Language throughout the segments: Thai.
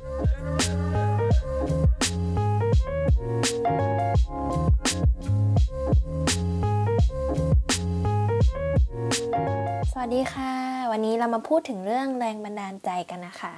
สวัสดีค่ะ วันนี้เรามาพูดถึงเรื่องแรงบันดาลใจกันนะคะ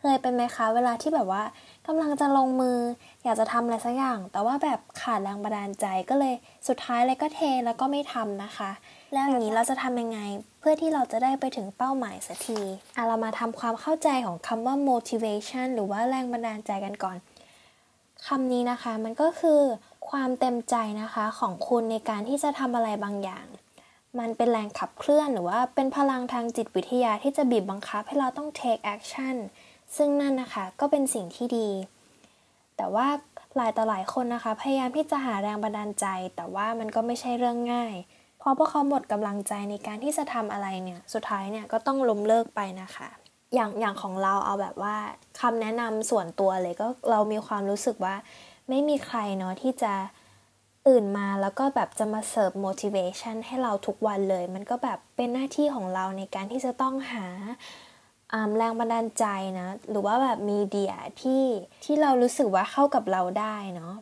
เคยเป็นไหมคะ เวลาที่แบบว่ากำลังจะลงมือ อยากจะทำอะไรสักอย่าง แต่ว่าแบบขาดแรงบันดาลใจก็เลยสุดท้ายเลยก็เทแล้วก็ไม่ทำนะคะ แล้วอย่างนี้เราจะทำยังไง เพื่อที่เราจะได้ไปถึงเป้าหมายสักทีอะเรามาทำความเข้าใจของคำว่า motivation หรือว่าแรงบันดาลใจกันก่อนคำนี้นะคะมันก็คือความเต็มใจนะคะของคุณในการที่จะทำอะไรบางอย่าง มันเป็นแรงขับเคลื่อนหรือว่าเป็นพลังทางจิตวิทยาที่จะบีบบังคับให้เราต้อง take action ซึ่งนั่นนะคะก็เป็นสิ่งที่ดี แต่ว่าหลายต่อหลายคนนะคะ พยายามที่จะหาแรงบันดาลใจ แต่ว่ามันก็ไม่ใช่เรื่องง่ายเพราะพวกเขาหมดกำลังใจในการที่จะทำอะไรเนี่ยสุดท้ายเนี่ยก็ต้องล้มเลิกไปนะคะอย่างอย่างของเราเอาแบบว่าคำแนะนำส่วนตัวเลยก็เรามีความรู้สึกว่า ไม่มีใครเนาะที่จะตื่นมาแล้วก็แบบจะมาเสิร์ฟ motivation ให้เราทุกวันเลย มันก็แบบเป็นหน้าที่ของเราในการที่จะต้องหา แรงบันดาลใจนะ หรือว่าแบบมีเดียที่ที่เรารู้สึกว่าเข้ากับเราได้เนาะ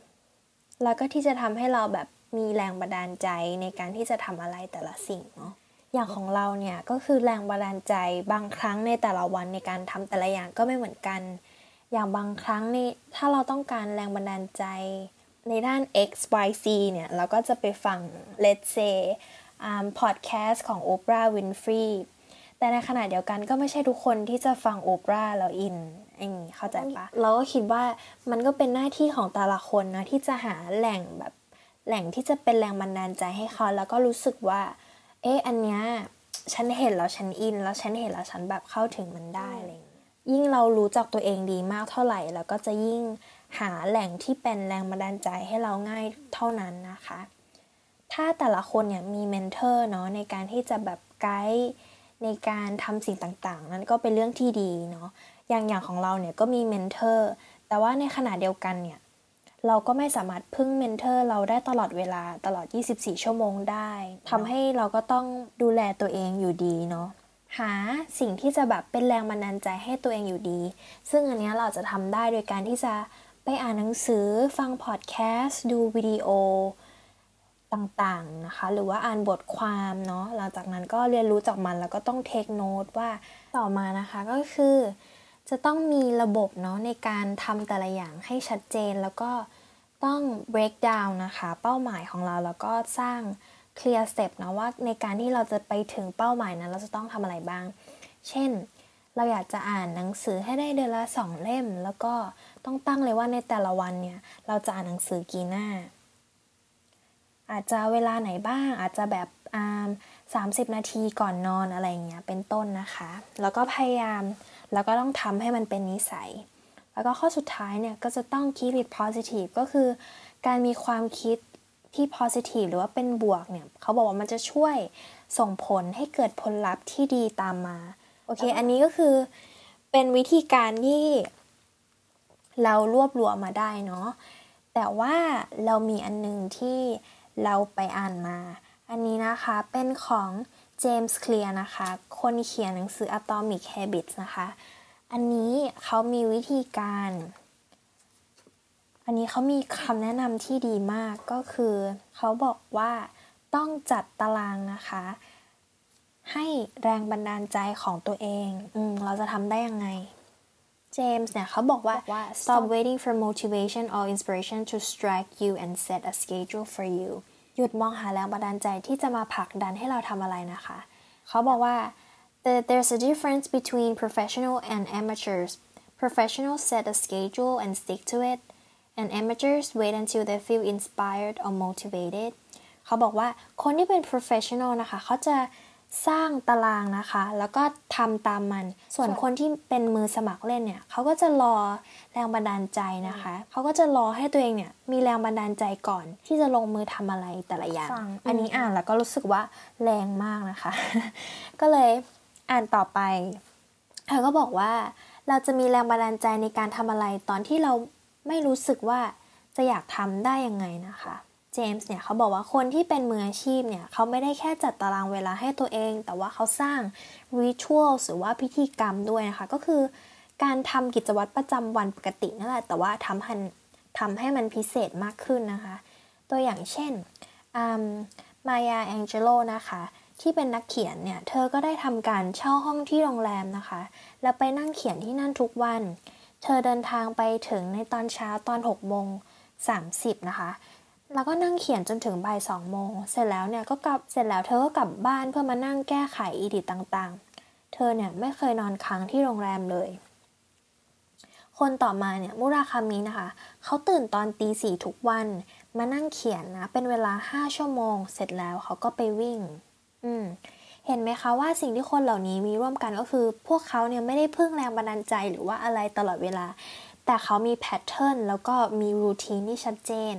แล้วก็ที่จะทำให้เราแบบมีแรงบันดาลใจในการที่จะทำอะไรแต่ละสิ่งเนาะอย่างของเราเนี่ยก็คือแรงบันดาลใจบางครั้งในแต่ละวันในการทำแต่ละอย่างก็ไม่เหมือนกัน อย่างบางครั้งนี่ถ้าเราต้องการแรงบันดาลใจในด้าน X Y Z เนี่ยเราก็จะไปฟัง let's say พอดแคสต์ของ Oprah Winfrey แต่ในขณะเดียวกันก็ไม่ใช่ทุกคนที่จะฟังโอเปร่าแล้วอินอย่างนี้เข้าใจปะเราก็คิดว่ามันก็เป็นหน้าที่ของแต่ละคนนะที่จะหาแหล่งแบบแหล่งที่จะเป็นแรงบันดาลใจให้เขา แล้วก็รู้สึกว่า เอ๊ะอันเนี้ยฉันเห็นแล้วฉันอิน แล้วฉันเห็นแล้วฉันแบบเข้าถึงมันได้อะไรอย่างเงี้ยยิ่งเรารู้จักตัวเองดีมากเท่าไหร่แล้วก็จะยิ่งหาแหล่งที่เป็นแรงบันดาลใจให้เราง่ายเท่านั้นนะคะ ถ้าแต่ละคนเนี่ยมีเมนเทอร์เนาะในการที่จะแบบไกด์ ในการทำสิ่งต่างๆ นั้นก็เป็นเรื่องที่ดีเนาะอย่างอย่างของเราเนี่ยก็มี mentor แต่ว่าในขณะเดียวกันเนี่ยเราก็ไม่สามารถพึ่ง mentor เราได้ตลอดเวลาตลอด 24 ชั่วโมงได้ทำให้เราก็ต้องดูแลตัวเองอยู่ดีเนาะหาสิ่งที่จะแบบเป็นแรงบันดาลใจให้ตัวเองอยู่ดี ซึ่งอันนี้เราจะทำได้โดยการที่จะไปอ่านหนังสือ ฟังพอดแคสต์ ดูวิดีโอ ต่างๆนะคะ หรือว่าอ่านบทความเนาะหลังจากนั้นก็เรียนรู้จากมันแล้วก็ต้องเทคโนตว่าต่อมานะคะก็คือ จะต้องมีระบบเนาะในการทำแต่ละอย่างให้ชัดเจนแล้วก็ต้อง break down นะคะ เป้าหมายของเราแล้วก็สร้าง clear step นะว่าในการที่เราจะไปถึงเป้าหมายนั้นเราจะต้องทำอะไรบ้าง เช่น เราอยากจะอ่านหนังสือให้ได้เดือนละสองเล่ม แล้วก็ต้องตั้งเลยว่าในแต่ละวันเนี่ย เราจะอ่านหนังสือกี่หน้า อาจจะเวลาไหนบ้าง อาจจะแบบอ่าสามสิบนาทีก่อนนอนอะไรเงี้ยเป็นต้นนะคะ แล้วก็พยายามแล้วก็ต้องทำให้มันเป็นนิสัย แล้วก็ข้อสุดท้ายเนี่ยก็จะต้อง keep it positive ก็คือการมีความคิดที่ positive หรือว่าเป็นบวกเนี่ยเขาบอกว่ามันจะช่วยส่งผลให้เกิดผลลัพธ์ที่ดีตามมา โอเค อันนี้ก็คือเป็นวิธีการที่เรารวบรวมมาได้เนาะแต่ว่าเรามีอันนึงที่ เราไปอ่านมา อันนี้นะคะเป็นของเจมส์เคลียร์นะคะ คนเขียนหนังสือ Atomic Habits นะคะ อันนี้เขามีวิธีการ อันนี้เขามีคำแนะนำที่ดีมากก็คือ เขาบอกว่าต้องจัดตารางนะคะ ให้แรงบันดาลใจของตัวเองอืมเราจะทำได้ยังไงเจมส์เนี่ยเขาบอกว่า stop waiting for motivation or inspiration to strike you and set a schedule for you หยุดมองหาแรงบันดาลใจที่จะมาผลักดันให้เราทำอะไรนะคะ เขาบอกว่า there's a difference between professional and amateurs professionals set a schedule and stick to it and amateurs wait until they feel inspired or motivated เขาบอกว่าคนที่เป็น professional นะคะ เขาจะ สร้างตารางนะคะ แล้วก็ทำตามมัน ส่วนคนที่เป็นมือสมัครเล่นเนี่ยเขาก็จะรอแรงบันดาลใจนะคะเขาก็จะรอให้ตัวเองเนี่ยมีแรงบันดาลใจก่อน ที่จะลงมือทำอะไรแต่ละอย่าง อันนี้อ่านแล้วก็รู้สึกว่าแรงมากนะคะ ก็เลยอ่านต่อไปเธอก็บอกว่าเราจะมีแรงบันดาลใจในการทำอะไรตอนที่เราไม่รู้สึกว่าจะอยากทำได้ยังไงนะคะเจมส์เนี่ยเขาบอกว่าคนที่เป็นมืออาชีพเนี่ยเขาไม่ได้แค่จัดตารางเวลาให้ตัวเอง แต่ว่าเขาสร้างริทัลหรือว่าพิธีกรรมด้วยนะคะ ก็คือการทำกิจวัตรประจำวันปกตินั่นแหละแต่ว่าทำให้ทำให้มันพิเศษมากขึ้นนะคะ ตัวอย่างเช่นมายาแองเจโลนะคะ ที่เป็นนักเขียนเนี่ย เธอก็ได้ทำการเช่าห้องที่โรงแรมนะคะ แล้วไปนั่งเขียนที่นั่นทุกวัน เธอเดินทางไปถึงในตอนเช้าตอน6โมง30 นะคะ แล้วก็นั่งเขียนจนถึงบ่ายสองโมง เสร็จแล้วเนี่ยก็กลับ เสร็จแล้วเธอก็กลับบ้านเพื่อมานั่งแก้ไขอีดิตต่างๆ เธอเนี่ยไม่เคยนอนค้างที่โรงแรมเลย คนต่อมาเนี่ยมุราคามินะคะ เขาตื่นตอนตีสี่ทุกวัน มานั่งเขียนนะ เป็นเวลาห้าชั่วโมง เสร็จแล้วเขาก็ไปวิ่ง อืมเห็นไหมคะว่าสิ่งที่คนเหล่านี้มีร่วมกันก็คือ พวกเขาเนี่ยไม่ได้พึ่งแรงบันดาลใจหรือว่าอะไรตลอดเวลา แต่เขามีแพทเทิร์นแล้วก็มีรูทีนที่ชัดเจน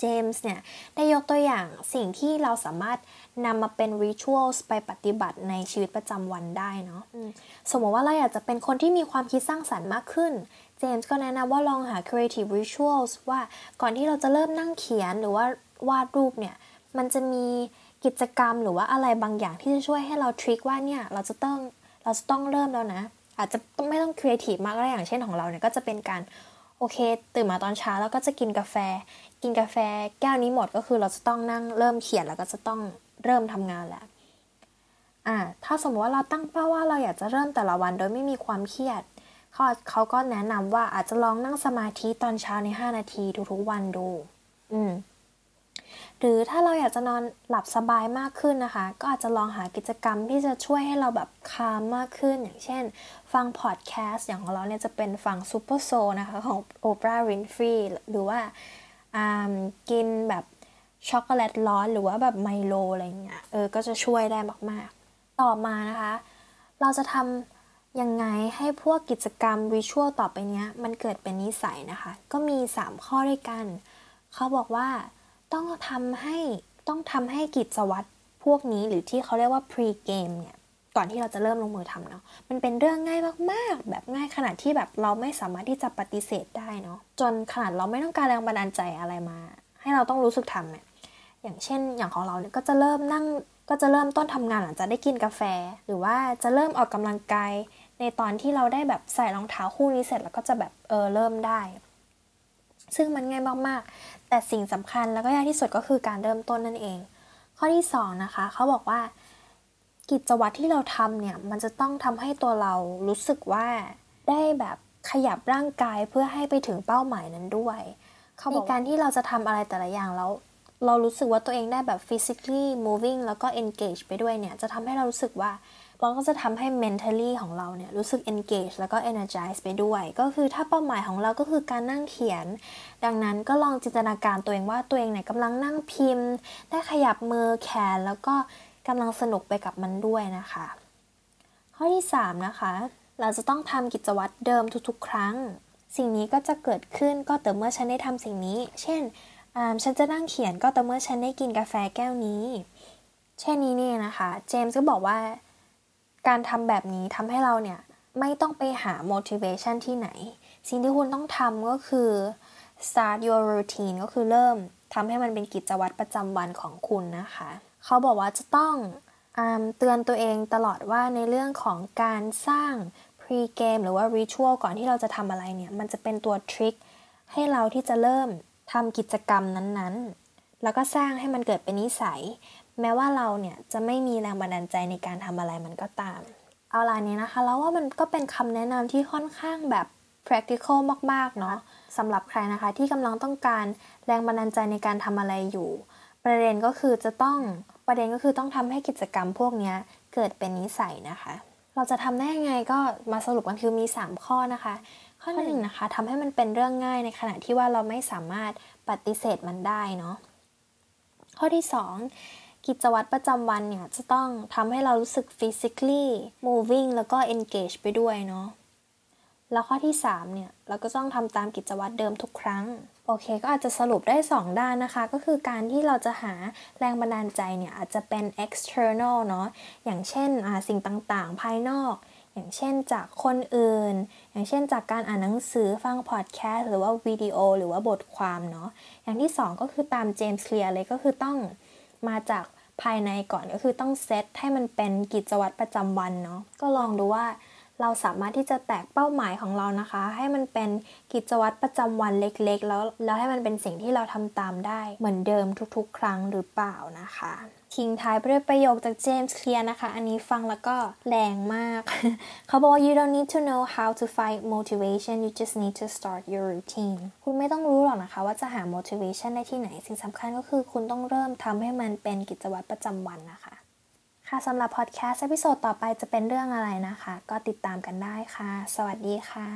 เจมส์เนี่ยได้ยกตัวอย่างสิ่งที่เราสามารถนำมาเป็นริชวลไปปฏิบัติในชีวิตประจำวันได้เนาะสมมติว่าเราอยากจะเป็นคนที่มีความคิดสร้างสรรค์มากขึ้น เจมส์ก็แนะนำว่าลองหา creative rituals ว่าก่อนที่เราจะเริ่มนั่งเขียนหรือว่าวาดรูปเนี่ย มันจะมีกิจกรรมหรือว่าอะไรบางอย่างที่จะช่วยให้เรา trick ว่าเนี่ยเราจะต้องเราจะต้องเริ่มแล้วนะ อาจจะต้องไม่ต้องครีเอทีฟมากก็ได้อย่างเช่นของเราเนี่ยก็จะเป็นการ โอเค ตื่นมาตอนเช้าแล้วก็จะกินกาแฟ กินกาแฟแก้วนี้หมดก็คือเราจะต้องนั่งเริ่มเขียนแล้วก็จะต้องเริ่มทำงานแล้วอ่าถ้าสมมติว่าเราตั้งเป้าว่าเราอยากจะเริ่มแต่ละวันโดยไม่มีความเครียดเขาเขาก็แนะนำว่าอาจจะลองนั่งสมาธิตอนเช้าใน 5 นาทีทุกๆวันดู อืม หรือถ้าเราอยากจะนอนหลับสบายมากขึ้นนะคะ ก็อาจจะลองหากิจกรรมที่จะช่วยให้เราแบบคามมากขึ้น อย่างเช่น ฟังพอดแคสต์อย่างของเราเนี่ยจะเป็นฟังซูเปอร์โซนะคะของโอปราห์วินฟรีหรือว่ากินแบบช็อกโกแลตร้อนหรือว่าแบบไมโลอะไรเงี้ยเออก็จะช่วยได้มากๆ ต่อมานะคะ เราจะทำยังไงให้พวกกิจกรรมวิชวลต่อไปเนี้ยมันเกิดเป็นนิสัยนะคะ ก็มี 3 ข้อด้วยกัน เขาบอกว่า ต้องทำให้ต้องทำให้กิจวัตรพวกนี้หรือที่เขาเรียกว่า pre game เนี่ยก่อนที่เราจะเริ่มลงมือทำเนาะมันเป็นเรื่องง่ายมากๆ แบบง่ายขนาดที่แบบเราไม่สามารถที่จะปฏิเสธได้เนาะจนขนาดเราไม่ต้องการแรงบันดาลใจอะไรมา ให้เราต้องรู้สึกทำเนี่ยอย่างเช่นอย่างของเราเนี่ยก็จะเริ่มนั่งก็จะเริ่มต้นทำงานหลังจากได้กินกาแฟ หรือว่าจะเริ่มออกกำลังกายในตอนที่เราได้แบบใส่รองเท้าคู่นี้เสร็จแล้วก็จะแบบเออเริ่มได้ ซึ่งมันง่ายมากๆ แต่สิ่งสำคัญแล้วก็ยากที่สุดก็คือการเริ่มต้นนั่นเอง ข้อที่ 2 นะคะ เขาบอกว่า กิจวัตรที่เราทำเนี่ย มันจะต้องทำให้ตัวเรารู้สึกว่าได้แบบขยับร่างกายเพื่อให้ไปถึงเป้าหมายนั้นด้วยเขาบอกการที่เราจะทำอะไรแต่ละอย่างแล้ว เรารู้สึกว่าตัวเองได้แบบ physically moving แล้วก็ engage ไปด้วยเนี่ย จะทำให้เรารู้สึกว่า เราก็จะทำให้ mentally ของเราเนี่ยรู้สึก engage แล้วก็ energize ไปด้วย ก็คือถ้าเป้าหมายของเราก็คือการนั่งเขียน ดังนั้นก็ลองจินตนาการตัวเองว่าตัวเองเนี่ยกำลังนั่งพิมพ์ ได้ขยับมือแขน แล้วก็กำลังสนุกไปกับมันด้วยนะคะ ข้อที่ 3 นะคะ เราจะต้องทำกิจวัตรเดิมทุกๆ ครั้ง สิ่งนี้ก็จะเกิดขึ้นก็แต่เมื่อฉันได้ทำสิ่งนี้ เช่นฉันจะนั่งเขียนก็แต่เมื่อฉันได้กินกาแฟแก้วนี้ เช่นนี้เนี่ยนะคะ เจมส์ก็บอกว่า การทำแบบนี้ทำให้เราเนี่ยไม่ต้องไปหา motivation ที่ไหน สิ่งที่คุณต้องทำก็คือ start your routine ก็คือเริ่มทำให้มันเป็นกิจวัตรประจำวันของคุณนะคะ เขาบอกว่าจะต้องเตือนตัวเองตลอดว่าในเรื่องของการสร้าง pre game หรือว่า ritual ก่อนที่เราจะทำอะไรเนี่ย มันจะเป็นตัวทริคให้เราที่จะเริ่มทำกิจกรรมนั้นๆ แล้วก็สร้างให้มันเกิดเป็นนิสัย แม้ว่าเราเนี่ยจะไม่มีแรงบันดาลใจในการทำอะไรมันก็ตาม เอาล่ะนี้นะคะ แล้วว่ามันก็เป็นคำแนะนำที่ค่อนข้างแบบ practical มากๆเนาะสำหรับใครนะคะที่กำลังต้องการแรงบันดาลใจในการทำอะไรอยู่ ประเด็นก็คือจะต้องประเด็นก็คือต้องทำให้กิจกรรมพวกนี้เกิดเป็นนิสัยนะคะ เราจะทำได้ยังไงก็มาสรุปกันคือมี 3 ข้อนะคะ ข้อหนึ่งนะคะทำให้มันเป็นเรื่องง่ายในขณะที่ว่าเราไม่สามารถปฏิเสธมันได้เนาะข้อที่ 2 กิจวัตรประจำวันเนี่ย จะต้องทำให้เรารู้สึก physically moving แล้วก็ engage ไปด้วยเนาะแล้วข้อที่ 3 เนี่ย เราก็ต้องทำตามกิจวัตรเดิมทุกครั้ง โอเค ก็อาจจะสรุปได้ 2 ด้านนะคะ ก็คือการที่เราจะหาแรงบันดาลใจเนี่ย อาจจะเป็น external เนาะอย่างเช่นสิ่งต่างๆ ภายนอก อย่างเช่นจากคนอื่น อย่างเช่นจากการอ่านหนังสือฟังพอดแคสต์หรือว่าวิดีโอ หรือว่าบทความเนาะอย่างที่ 2 ก็คือตามเจมส์เคลียร์เลยก็คือต้องมาจาก ภายในก่อนก็คือต้องเซตให้มันเป็นกิจวัตรประจำวันเนาะก็ลองดูว่า เราสามารถที่จะแตกเป้าหมายของเรานะคะ ให้มันเป็นกิจวัตรประจำวันเล็กๆ แล้วแล้วให้มันเป็นสิ่งที่เราทำตามได้เหมือนเดิมทุกๆ ครั้งหรือเปล่านะคะทิ้งท้ายไปด้วยประโยคจากเจมส์เคลียร์นะคะ อันนี้ฟังแล้วก็แรงมาก เขาบอกว่า you don't need to know how to find motivation you just need to start your routine คุณไม่ต้องรู้หรอกนะคะว่าจะหา motivation ได้ที่ไหน สิ่งสำคัญก็คือคุณต้องเริ่มทำให้มันเป็นกิจวัตรประจำวันนะคะ ค่ะสำหรับพอดแคสต์ episode ต่อไปจะเป็นเรื่องอะไรนะคะ ก็ติดตามกันได้ค่ะ สวัสดีค่ะ